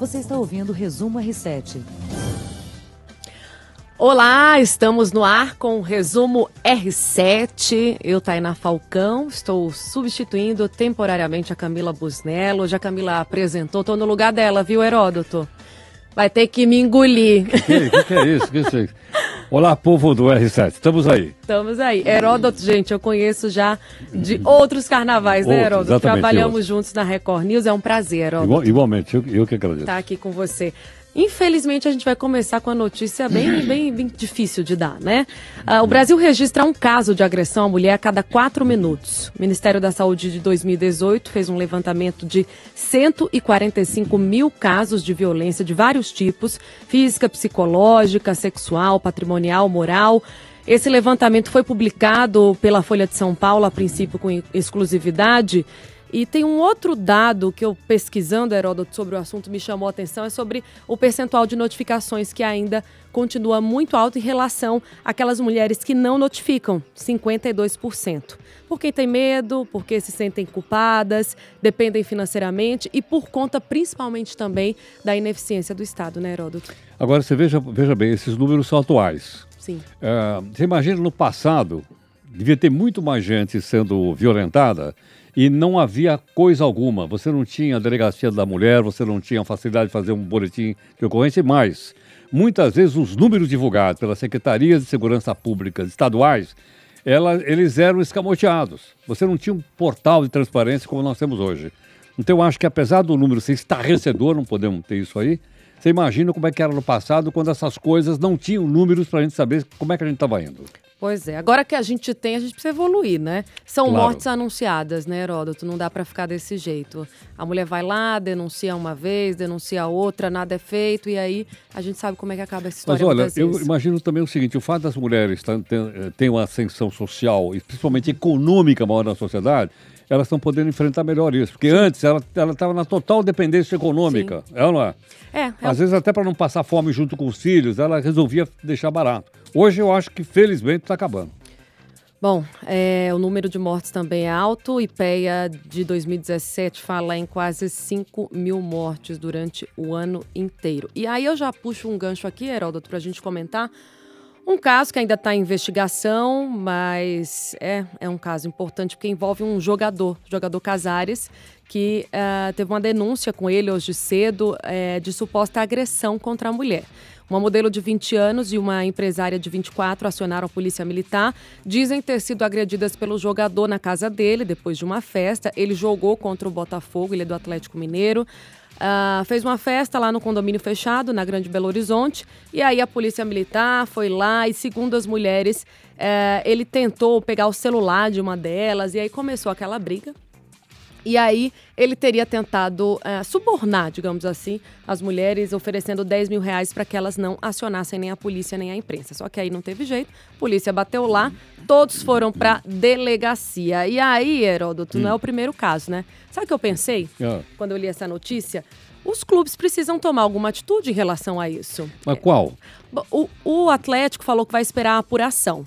Você está ouvindo o Resumo R7. Olá, estamos no ar com o resumo R7. Eu, Tainá Falcão, estou substituindo temporariamente a Camila Busnello. Hoje a Camila apresentou, estou no lugar dela, viu, Heródoto? Vai ter que me engolir. O que, que, que, é isso? Que, que, Olá, povo do R7, estamos aí. Estamos aí. Heródoto, gente, eu conheço já de outros carnavais, né, Heródoto? Trabalhamos juntos na Record News, é um prazer, Heródoto. Igual, igualmente, eu, eu que agradeço. Estar tá aqui com você. Infelizmente, a gente vai começar com a notícia bem, bem, bem difícil de dar, né? Uh, o Brasil registra um caso de agressão à mulher a cada quatro minutos. O Ministério da Saúde de 2018 fez um levantamento de 145 mil casos de violência de vários tipos: física, psicológica, sexual, patrimonial, moral. Esse levantamento foi publicado pela Folha de São Paulo, a princípio com exclusividade, e tem um outro dado que eu pesquisando, Heródoto, sobre o assunto me chamou a atenção, é sobre o percentual de notificações que ainda continua muito alto em relação àquelas mulheres que não notificam, 52%. Porque tem medo, porque se sentem culpadas, dependem financeiramente e por conta principalmente também da ineficiência do Estado, né, Heródoto? Agora, você veja, veja bem, esses números são atuais. Sim. Uh, você imagina no passado, devia ter muito mais gente sendo violentada e não havia coisa alguma. Você não tinha a delegacia da mulher, você não tinha facilidade de fazer um boletim de ocorrência e mais. Muitas vezes os números divulgados pelas secretarias de segurança pública estaduais, ela, eles eram escamoteados. Você não tinha um portal de transparência como nós temos hoje. Então eu acho que apesar do número ser estarrecedor, não podemos ter isso aí, você imagina como é que era no passado, quando essas coisas não tinham números para a gente saber como é que a gente estava indo. Pois é. Agora que a gente tem, a gente precisa evoluir, né? São claro. mortes anunciadas, né, Heródoto? Não dá para ficar desse jeito. A mulher vai lá, denuncia uma vez, denuncia outra, nada é feito, e aí a gente sabe como é que acaba essa história. Mas olha, eu imagino também o seguinte: o fato das mulheres terem uma ascensão social e principalmente econômica maior na sociedade, elas estão podendo enfrentar melhor isso. Porque Sim. antes ela estava na total dependência econômica. Sim. Ela não é? É. é Às vezes, até para não passar fome junto com os filhos, ela resolvia deixar barato. Hoje eu acho que, felizmente, está acabando. Bom, é, o número de mortes também é alto. O IPEA de 2017 fala em quase 5 mil mortes durante o ano inteiro. E aí eu já puxo um gancho aqui, Heródoto, para a gente comentar um caso que ainda está em investigação, mas é, é um caso importante porque envolve um jogador, jogador Casares, que uh, teve uma denúncia com ele hoje cedo uh, de suposta agressão contra a mulher. Uma modelo de 20 anos e uma empresária de 24 acionaram a polícia militar. Dizem ter sido agredidas pelo jogador na casa dele depois de uma festa. Ele jogou contra o Botafogo, ele é do Atlético Mineiro. Uh, fez uma festa lá no condomínio fechado, na Grande Belo Horizonte. E aí a polícia militar foi lá e, segundo as mulheres, uh, ele tentou pegar o celular de uma delas. E aí começou aquela briga. E aí ele teria tentado uh, subornar, digamos assim, as mulheres, oferecendo 10 mil reais para que elas não acionassem nem a polícia nem a imprensa. Só que aí não teve jeito, a polícia bateu lá, todos foram para delegacia. E aí, Heródoto, hum. não é o primeiro caso, né? Sabe o que eu pensei ah. quando eu li essa notícia? Os clubes precisam tomar alguma atitude em relação a isso. Mas qual? O, o Atlético falou que vai esperar a apuração.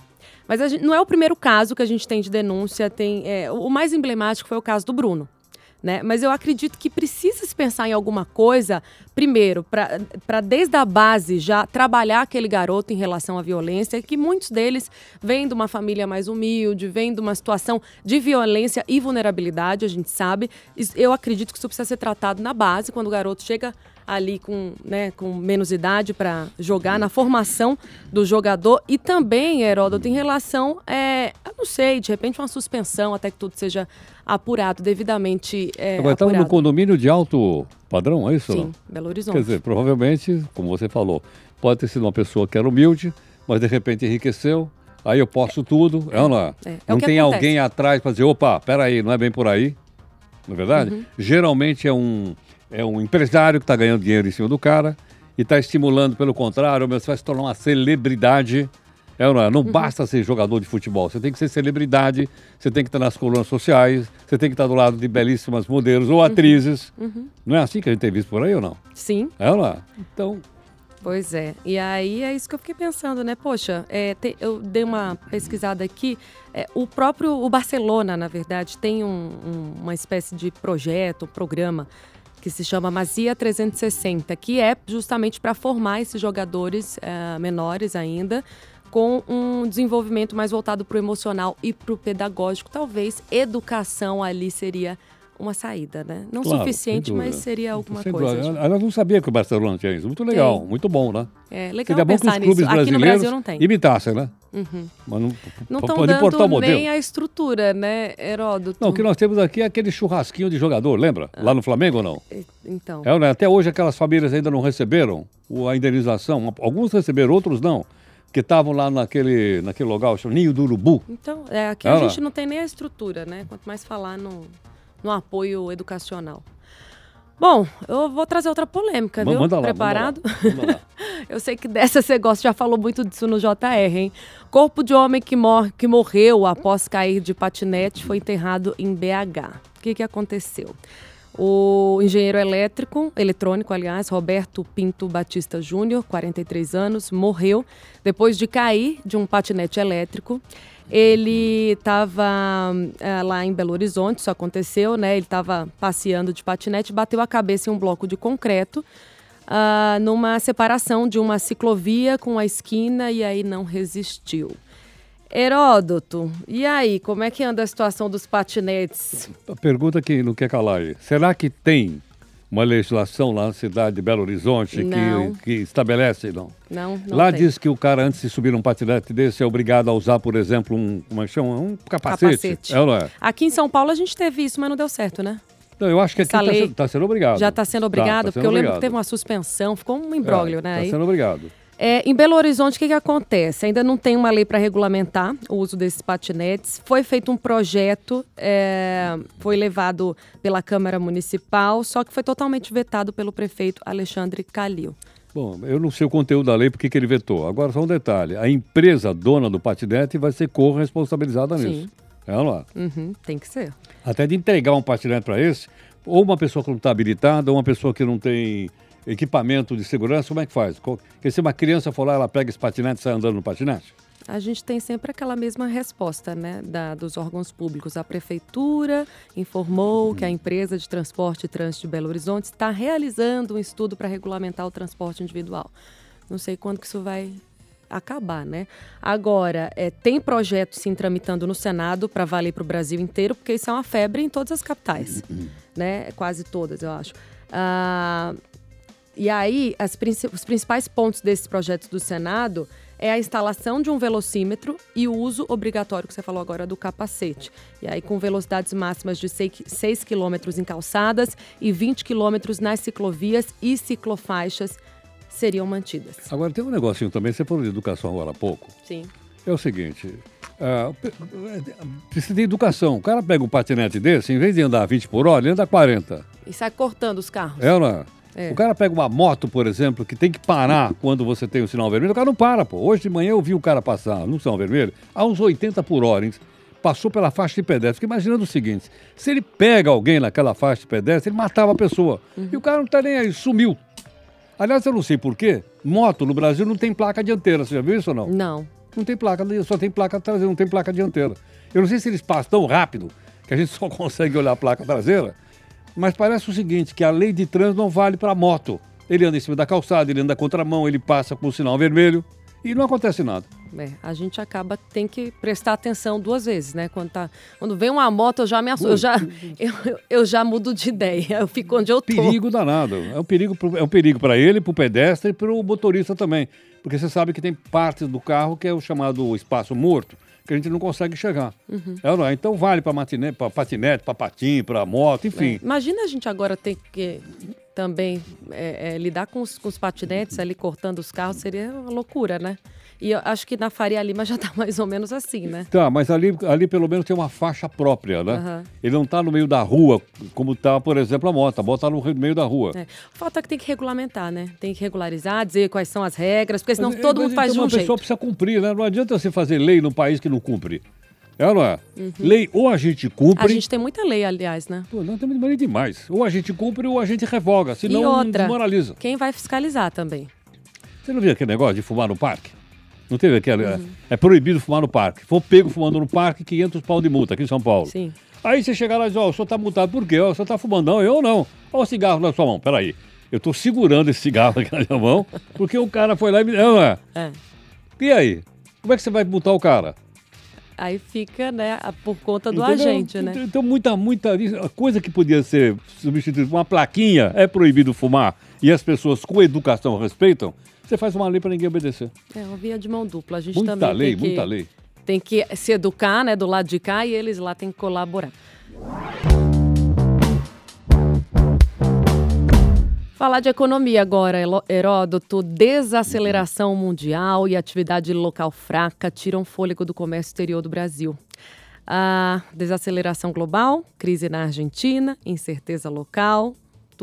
Mas gente, não é o primeiro caso que a gente tem de denúncia. Tem, é, o mais emblemático foi o caso do Bruno. Né? Mas eu acredito que precisa se pensar em alguma coisa, primeiro, para desde a base já trabalhar aquele garoto em relação à violência, que muitos deles vêm de uma família mais humilde, vêm de uma situação de violência e vulnerabilidade, a gente sabe. Eu acredito que isso precisa ser tratado na base, quando o garoto chega ali com, né, com menos idade para jogar, na formação do jogador e também, Heródoto, em relação, é, eu não sei, de repente uma suspensão até que tudo seja apurado, devidamente é, Agora, estava no condomínio de alto padrão, é isso? Sim, Belo Horizonte. Quer dizer, provavelmente, como você falou, pode ter sido uma pessoa que era humilde, mas de repente enriqueceu, aí eu posso tudo, é, não é? é, é não tem acontece. alguém atrás para dizer, opa, peraí, não é bem por aí, não é verdade? Uhum. Geralmente é um é um empresário que está ganhando dinheiro em cima do cara e está estimulando, pelo contrário, você vai se tornar uma celebridade. É, não, é? não uhum. basta ser jogador de futebol, você tem que ser celebridade, você tem que estar nas colunas sociais, você tem que estar do lado de belíssimas modelos ou uhum. atrizes. Uhum. Não é assim que a gente tem visto por aí ou não? Sim. É, não é? Então, Pois é. E aí é isso que eu fiquei pensando, né? Poxa, é, te, eu dei uma pesquisada aqui. É, o próprio o Barcelona, na verdade, tem um, um, uma espécie de projeto, programa que se chama Mazia 360, que é justamente para formar esses jogadores uh, menores ainda com um desenvolvimento mais voltado para o emocional e para o pedagógico. Talvez educação ali seria uma saída, né? Não claro, suficiente, mas seria alguma sem coisa. Ela, ela não sabia que o Barcelona tinha isso. Muito legal, tem. muito bom, né? É legal Seria bom que os clubes nisso. brasileiros Aqui no Brasil não tem. imitassem, né? Uhum. Mas não não estão dando modelo. nem a estrutura, né, Heródoto? Não, o que nós temos aqui é aquele churrasquinho de jogador, lembra? Ah. Lá no Flamengo ou não? Então. É, né? Até hoje aquelas famílias ainda não receberam a indenização. Alguns receberam, outros não que estavam lá naquele, naquele lugar, o Ninho do Urubu. Então, é, aqui a gente não tem nem a estrutura, né? Quanto mais falar no, no apoio educacional. Bom, eu vou trazer outra polêmica, viu? Manda lá, Preparado? Manda lá, manda lá. eu sei que dessa você gosta, já falou muito disso no JR, hein? Corpo de homem que, mor que morreu após cair de patinete foi enterrado em BH. O que, que aconteceu? O engenheiro elétrico, eletrônico, aliás, Roberto Pinto Batista Júnior, 43 anos, morreu depois de cair de um patinete elétrico. Ele estava é, lá em Belo Horizonte, isso aconteceu, né? Ele estava passeando de patinete, bateu a cabeça em um bloco de concreto. Uh, numa separação de uma ciclovia com a esquina e aí não resistiu. Heródoto, e aí, como é que anda a situação dos patinetes? A pergunta que não quer calar aí. Será que tem uma legislação lá na cidade de Belo Horizonte que, que, estabelece, não? Não, não Lá tem. diz que o cara, antes de subir um patinete desse, é obrigado a usar, por exemplo, um, uma chama, um capacete. capacete. É não é? Aqui em São Paulo a gente teve isso, mas não deu certo, né? Não, eu acho que aqui está tá sendo obrigado. Já está sendo obrigado, tá, tá sendo porque obrigado. eu lembro que teve uma suspensão, ficou um imbróglio, é, né? Está sendo obrigado. É, em Belo Horizonte, o que, que acontece? Ainda não tem uma lei para regulamentar o uso desses patinetes. Foi feito um projeto, é, foi levado pela Câmara Municipal, só que foi totalmente vetado pelo prefeito Alexandre Calil. Bom, eu não sei o conteúdo da lei, porque que ele vetou. Agora, só um detalhe: a empresa dona do patinete vai ser corresponsabilizada nisso. Sim. É não é? Uhum, tem que ser. Até de entregar um patinete para esse, ou uma pessoa que não está habilitada, ou uma pessoa que não tem equipamento de segurança, como é que faz? Porque se uma criança for lá, ela pega esse patinete e sai andando no patinete? A gente tem sempre aquela mesma resposta, né, da, dos órgãos públicos. A prefeitura informou uhum. que a empresa de transporte e trânsito de Belo Horizonte está realizando um estudo para regulamentar o transporte individual. Não sei quando que isso vai acabar, né? Agora, é, tem projetos sim tramitando no Senado para valer para o Brasil inteiro, porque isso é uma febre em todas as capitais, uhum. né? Quase todas, eu acho. Ah, e aí, as, os principais pontos desses projetos do Senado é a instalação de um velocímetro e o uso obrigatório, que você falou agora, do capacete. E aí, com velocidades máximas de 6 km em calçadas e 20 km nas ciclovias e ciclofaixas seriam mantidas. Agora, tem um negocinho também, você falou de educação agora há pouco. Sim. É o seguinte, uh, precisa de educação. O cara pega um patinete desse, em vez de andar 20 por hora, ele anda 40. E sai cortando os carros. É não é? É. O cara pega uma moto, por exemplo, que tem que parar quando você tem o sinal vermelho, o cara não para, pô. Hoje de manhã eu vi o cara passar no sinal vermelho a uns 80 por hora, hein? passou pela faixa de pedestre. Imaginando o seguinte: se ele pega alguém naquela faixa de pedestre, ele matava a pessoa. Uhum. E o cara não tá nem aí, sumiu. Aliás, eu não sei porquê, moto no Brasil não tem placa dianteira. Você já viu isso ou não? Não. Não tem placa, só tem placa traseira, não tem placa dianteira. Eu não sei se eles passam tão rápido que a gente só consegue olhar a placa traseira mas parece o seguinte, que a lei de trânsito não vale para moto. Ele anda em cima da calçada, ele anda contramão, ele passa com o sinal vermelho e não acontece nada. É, a gente acaba tem que prestar atenção duas vezes, né? Quando, tá, quando vem uma moto, eu já me assusto, eu já, eu, eu, já mudo de ideia, eu fico onde eu tô. Perigo danado. É um perigo, é um perigo para ele, para o pedestre e para o motorista também. Porque você sabe que tem partes do carro que é o chamado espaço morto que a gente não consegue chegar. Uhum. É? Então vale para patinete, para patim, para moto, enfim. É. Imagina a gente agora ter que também é, é, lidar com os, com os, patinetes ali cortando os carros, seria uma loucura, né? E eu acho que na Faria Lima já está mais ou menos assim, né? Tá, mas ali, ali pelo menos tem uma faixa própria, né? Uhum. Ele não está no meio da rua, como está, por exemplo, a moto. A moto está no meio da rua. É. Falta que tem que regulamentar, né? Tem que regularizar, dizer quais são as regras, porque senão mas, todo mundo faz de um jeito. Uma pessoa precisa cumprir, né? Não adianta você fazer lei num país que não cumpre. É ou não é? Uhum. Lei ou a gente cumpre. A gente tem muita lei, aliás, né? Pô, não temos lei demais. Ou a gente cumpre ou a gente revoga, senão e outra, desmoraliza. Quem vai fiscalizar também? Você não viu aquele negócio de fumar no parque? Não teve aquele. Uhum. É, é, proibido fumar no parque. Foi pego fumando no parque, 500 pau de multa aqui em São Paulo. Sim. Aí você chega lá e diz, ó, o senhor tá multado por quê? Ó, o senhor tá fumando? Não, eu não. Olha o cigarro na sua mão, peraí. Eu tô segurando esse cigarro aqui na minha mão, porque o cara foi lá e me... Não, é. É. E aí? Como é que você vai multar o cara? Aí fica, né, por conta do Entendeu? agente, né? Então, muita, muita a coisa que podia ser substituída por uma plaquinha, é proibido fumar, e as pessoas com educação respeitam, você faz uma lei para ninguém obedecer. É uma via de mão dupla. A gente Muita também lei, tem que, muita lei. tem que se educar, né, do lado de cá e eles lá têm que colaborar. Falar de economia agora, Heródoto. Desaceleração mundial e atividade local fraca tiram fôlego do comércio exterior do Brasil. A desaceleração global, crise na Argentina, incerteza local,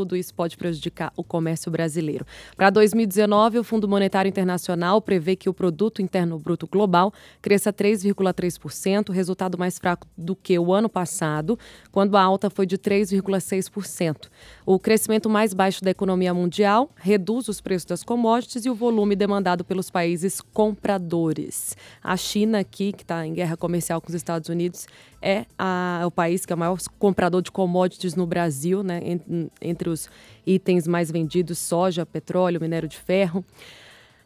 tudo isso pode prejudicar o comércio brasileiro. Para 2019, o Fundo Monetário Internacional prevê que o produto interno bruto global cresça 3,3%, resultado mais fraco do que o ano passado, quando a alta foi de 3,6%. O crescimento mais baixo da economia mundial reduz os preços das commodities e o volume demandado pelos países compradores. A China aqui, que está em guerra comercial com os Estados Unidos, é a- o país que é o maior comprador de commodities no Brasil, né? En- entre os itens mais vendidos, soja, petróleo, minério de ferro.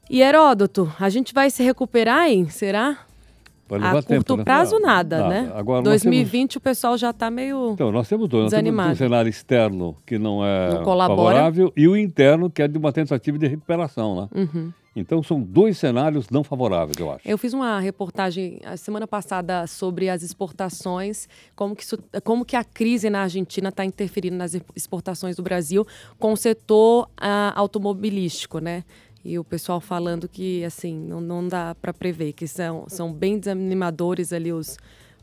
E Heródoto, a gente vai se recuperar, hein? Será? A curto tempo, né? prazo, Não, nada, né? Agora, nós 2020 o pessoal já está meio. Então, nós temos dois. Nós temos Desanimado. um cenário externo que não é Não favorável e o interno que é de uma tentativa de recuperação, né? Uhum. Então, são dois cenários não favoráveis, eu acho. Eu fiz uma reportagem a semana passada sobre as exportações, como que, isso, como que a crise na Argentina está interferindo nas exportações do Brasil com o setor ah, automobilístico, né? E o pessoal falando que assim não, não dá para prever, que são, são bem desanimadores ali os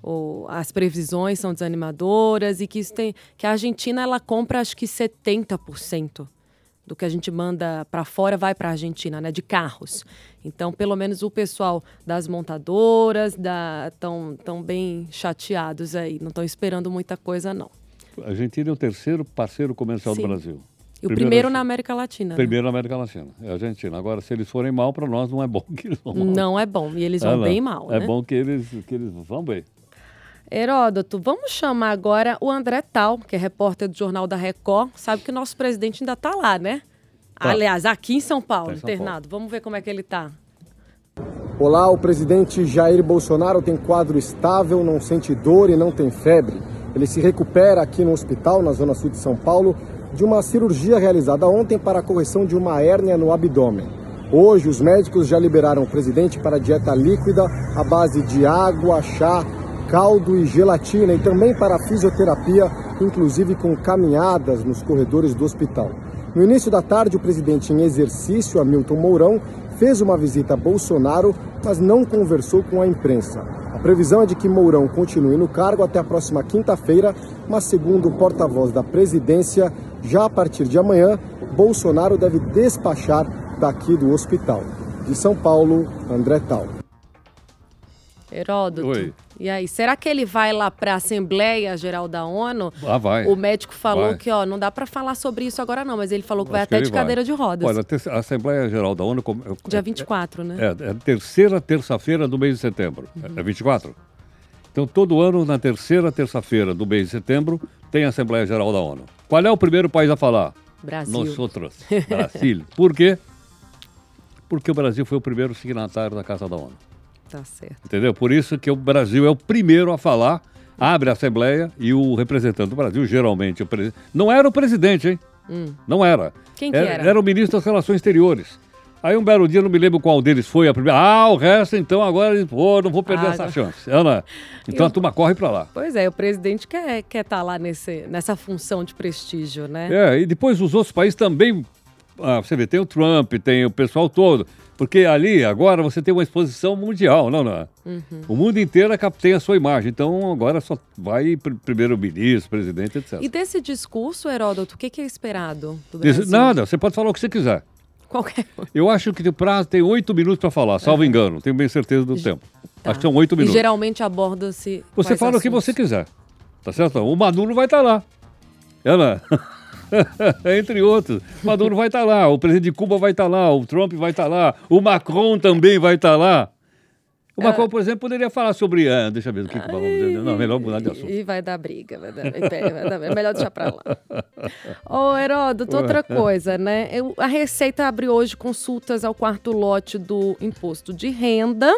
o- as previsões são desanimadoras e que isso tem que a Argentina ela compra acho que 70% do que a gente manda para fora vai para a Argentina, né, de carros. Então, pelo menos o pessoal das montadoras estão tão bem chateados aí, não estão esperando muita coisa não. A Argentina é o terceiro parceiro comercial Sim. do Brasil. E o primeiro é- na América Latina. né? Primeiro na América Latina, é a Argentina. Agora, se eles forem mal, para nós não é bom que eles vão mal. Não é bom, e eles Ah, vão bem mal, É né? bom que eles, que eles vão bem. Heródoto, vamos chamar agora o André Tal, que é repórter do Jornal da Record. Sabe que o nosso presidente ainda está lá, né? Tá. Aliás, aqui em São Paulo, Tá em São internado. Vamos ver como é que ele está. Olá, o presidente Jair Bolsonaro tem quadro estável, não sente dor e não tem febre. Ele se recupera aqui no hospital, na zona sul de São Paulo, de uma cirurgia realizada ontem para a correção de uma hérnia no abdômen. Hoje, os médicos já liberaram o presidente para dieta líquida à base de água, chá, caldo e gelatina e também para a fisioterapia, inclusive com caminhadas nos corredores do hospital. No início da tarde, o presidente em exercício, Hamilton Mourão, fez uma visita a Bolsonaro, mas não conversou com a imprensa. A previsão é de que Mourão continue no cargo até a próxima quinta-feira, mas segundo o porta-voz da presidência, já a partir de amanhã, Bolsonaro deve despachar daqui do hospital. De São Paulo, André Tal. Heródoto. Oi. E aí, será que ele vai lá para a Assembleia Geral da ONU? Ah, vai. O médico falou Vai. que, ó, não dá para falar sobre isso agora não, mas ele falou que vai Acho que até de cadeira de rodas. Olha, a Assembleia Geral da ONU... come- Dia 24, né? É, é a terceira terça-feira do mês de setembro. Uhum. É 24? Então, todo ano, na terceira terça-feira do mês de setembro, tem a Assembleia Geral da ONU. Qual é o primeiro país a falar? Brasil. Nós outros. Brasil. Por quê? Porque o Brasil foi o primeiro signatário da Casa da ONU. Tá certo. Entendeu? Por isso que o Brasil é o primeiro a falar, abre a Assembleia e o representante do Brasil, geralmente o presidente. Não era o presidente, hein? Não era. Hum. Quem que era? era? Era o ministro das Relações Exteriores. Aí um belo dia, não me lembro qual deles foi a primeira. Ah, o resto, então agora, eles, pô, não vou perder Ah, essa agora- chance. Ana, então Eu- a turma corre para lá. Pois é, o presidente quer estar quer tá lá nesse, nessa função de prestígio, né? É, e depois os outros países também. ah, você vê, tem o Trump, tem o pessoal todo. Porque ali, agora, você tem uma exposição mundial, não, não. é? Uhum. O mundo inteiro é tem a sua imagem. Então, agora só vai pr- primeiro-ministro, presidente, etc. E desse discurso, Heródoto, o que, que é esperado Brasil? Nada, você pode falar o que você quiser. Qualquer coisa. Eu acho que o prazo tem oito minutos para falar, salvo engano. Tenho bem certeza do tempo. Tá. Acho que são oito E minutos. geralmente aborda-se. Você fala o que assuntos? você quiser. Tá certo? O Maduro vai estar lá. Ela. Entre outros. Maduro vai estar lá. O presidente de Cuba vai estar lá. O Trump vai estar lá. O Macron também vai estar lá. O Macron, por exemplo, poderia falar sobre. Ah, deixa eu ver o que, que vamos dizer. Não, melhor mudar de assunto. E vai dar briga, vai dar, vai dar, é melhor deixar pra lá. Ô, Heródoto, outra coisa, né? Eu, a Receita abre hoje consultas ao quarto lote do imposto de renda.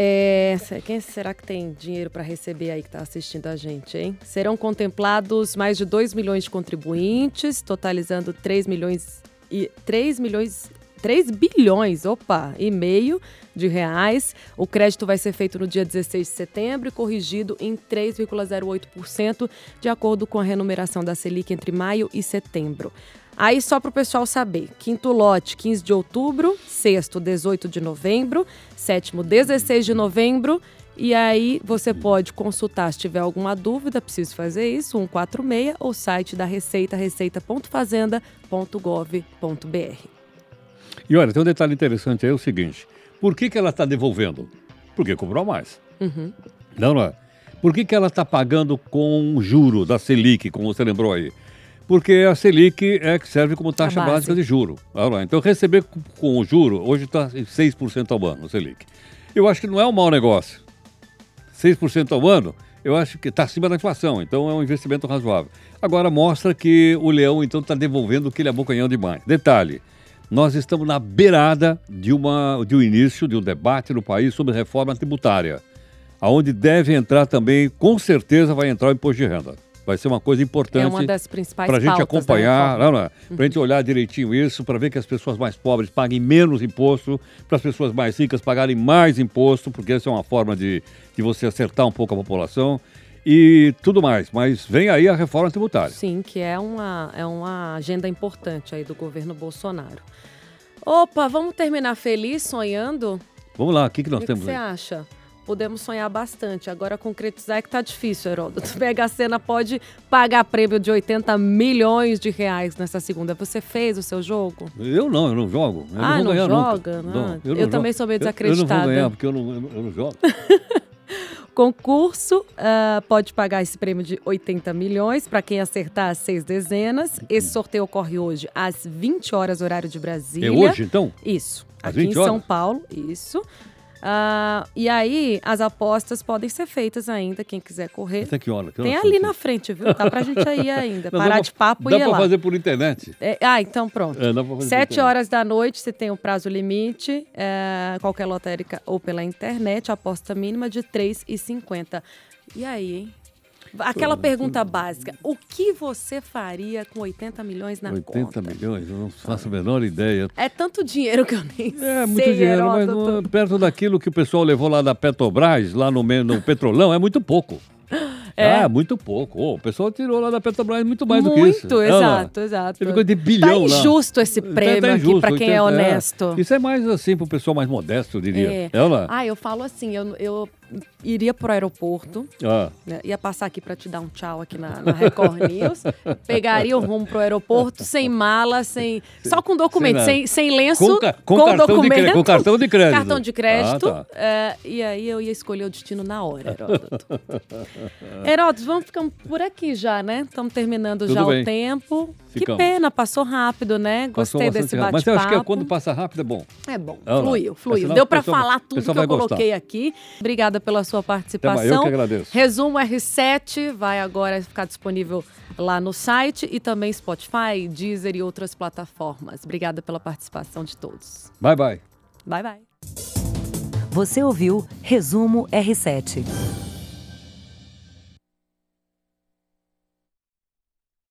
É, quem será que tem dinheiro para receber aí que está assistindo a gente, hein? Serão contemplados mais de 2 milhões de contribuintes, totalizando 3 milhões e 3 milhões 3 bilhões, opa, e meio de reais. O crédito vai ser feito no dia 16 de setembro e corrigido em 3,08%, de acordo com a renumeração da Selic entre maio e setembro. Aí, só para o pessoal saber: quinto lote, 15 de outubro, sexto, 18 de novembro, sétimo, 16 de novembro. E aí você pode consultar se tiver alguma dúvida, preciso fazer isso, 146 ou site da Receita, receita.fazenda.gov.br. E olha, tem um detalhe interessante aí, é o seguinte. Por que, que ela está devolvendo? Porque cobrou mais. Uhum. Não, não é? Por que, que ela está pagando com juro da Selic, como você lembrou aí? Porque a Selic é que serve como taxa básica de juro. Então, receber com o juro, hoje está em 6% ao ano, a Selic. Eu acho que não é um mau negócio. 6% ao ano, eu acho que está acima da inflação, então é um investimento razoável. Agora mostra que o leão, então, está devolvendo o que ele abocanhou demais. Detalhe, nós estamos na beirada de, uma, de um início de um debate no país sobre reforma tributária, aonde deve entrar também, com certeza vai entrar o imposto de renda. Vai ser uma coisa importante. É uma das principais Para a gente acompanhar, não, não, é? para a gente olhar direitinho isso, para ver que as pessoas mais pobres paguem menos imposto, para as pessoas mais ricas pagarem mais imposto, porque essa é uma forma de, de você acertar um pouco a população e tudo mais. Mas vem aí a reforma tributária. Sim, que é uma, é uma agenda importante aí do governo Bolsonaro. Opa, vamos terminar feliz, sonhando? Vamos lá, o que, que nós o que temos que você acha? Podemos sonhar bastante. Agora, concretizar é que tá difícil, Heródoto. Mega Sena pode pagar prêmio de 80 milhões de reais nessa segunda. Você fez o seu jogo? Eu não, eu não jogo. Eu ah, não, não joga? Não, não, eu, eu também sou meio desacreditada. Eu, eu não vou ganhar, porque eu não, eu não jogo. Concurso uh, pode pagar esse prêmio de 80 milhões para quem acertar as seis dezenas. Esse sorteio ocorre hoje às 20 horas, horário de Brasília. É hoje, então? Isso. Às aqui em? São Paulo, isso. Uh, e aí, as apostas podem ser feitas ainda, quem quiser correr. Até que hora? Que Tem ali na frente, viu? Dá pra gente ir ainda. Parar dá de papo dá e ir pra lá. fazer por internet. É, ah, então pronto. É, dá pra Sete horas da noite, você tem o prazo limite, é, qualquer lotérica ou pela internet, aposta mínima de R$ 3,50. E aí, hein? Aquela pergunta básica: o que você faria com 80 milhões na 80 conta? milhões? Eu não faço a menor ideia. É tanto dinheiro que eu nem sei. É muito dinheiro, mas não- perto daquilo que o pessoal levou lá da Petrobras, lá no, no Petrolão, é muito pouco. É? Ah, muito pouco. Ô, o pessoal tirou lá da Petrobras muito mais do que isso. Muito, É, exato, exato. Teve coisa de bilhão tá lá. injusto esse Tá- prêmio tá aqui injusto, pra quem é 80, honesto. Isso é mais assim pro pessoal mais modesto, eu diria. É. É, lá? Ah, eu falo assim, eu, eu iria pro aeroporto, Ah. né, ia passar aqui pra te dar um tchau aqui na, na Record News, pegaria o rumo pro aeroporto sem mala, sem só com documento, nada. sem, sem lenço, Com ca- com cartão de documento, cre- com cartão de crédito. cartão de crédito, Ah, tá. é, e aí eu ia escolher o destino na hora, Heródoto. Heródoto, vamos ficando por aqui já, né? Estamos terminando Tudo já bem. o tempo. Ficamos. Que pena, passou rápido, né? Passou Gostei desse bate-papo. Mas eu acho que quando passa rápido é bom. É bom, É, fluiu, É fluiu. Deu para falar tudo que eu gostar. coloquei aqui. Obrigada pela sua Até mais, participação. eu que agradeço. Resumo R7 vai agora ficar disponível lá no site e também Spotify, Deezer e outras plataformas. Obrigada pela participação de todos. Bye, bye. Bye, bye. Você ouviu Resumo R7.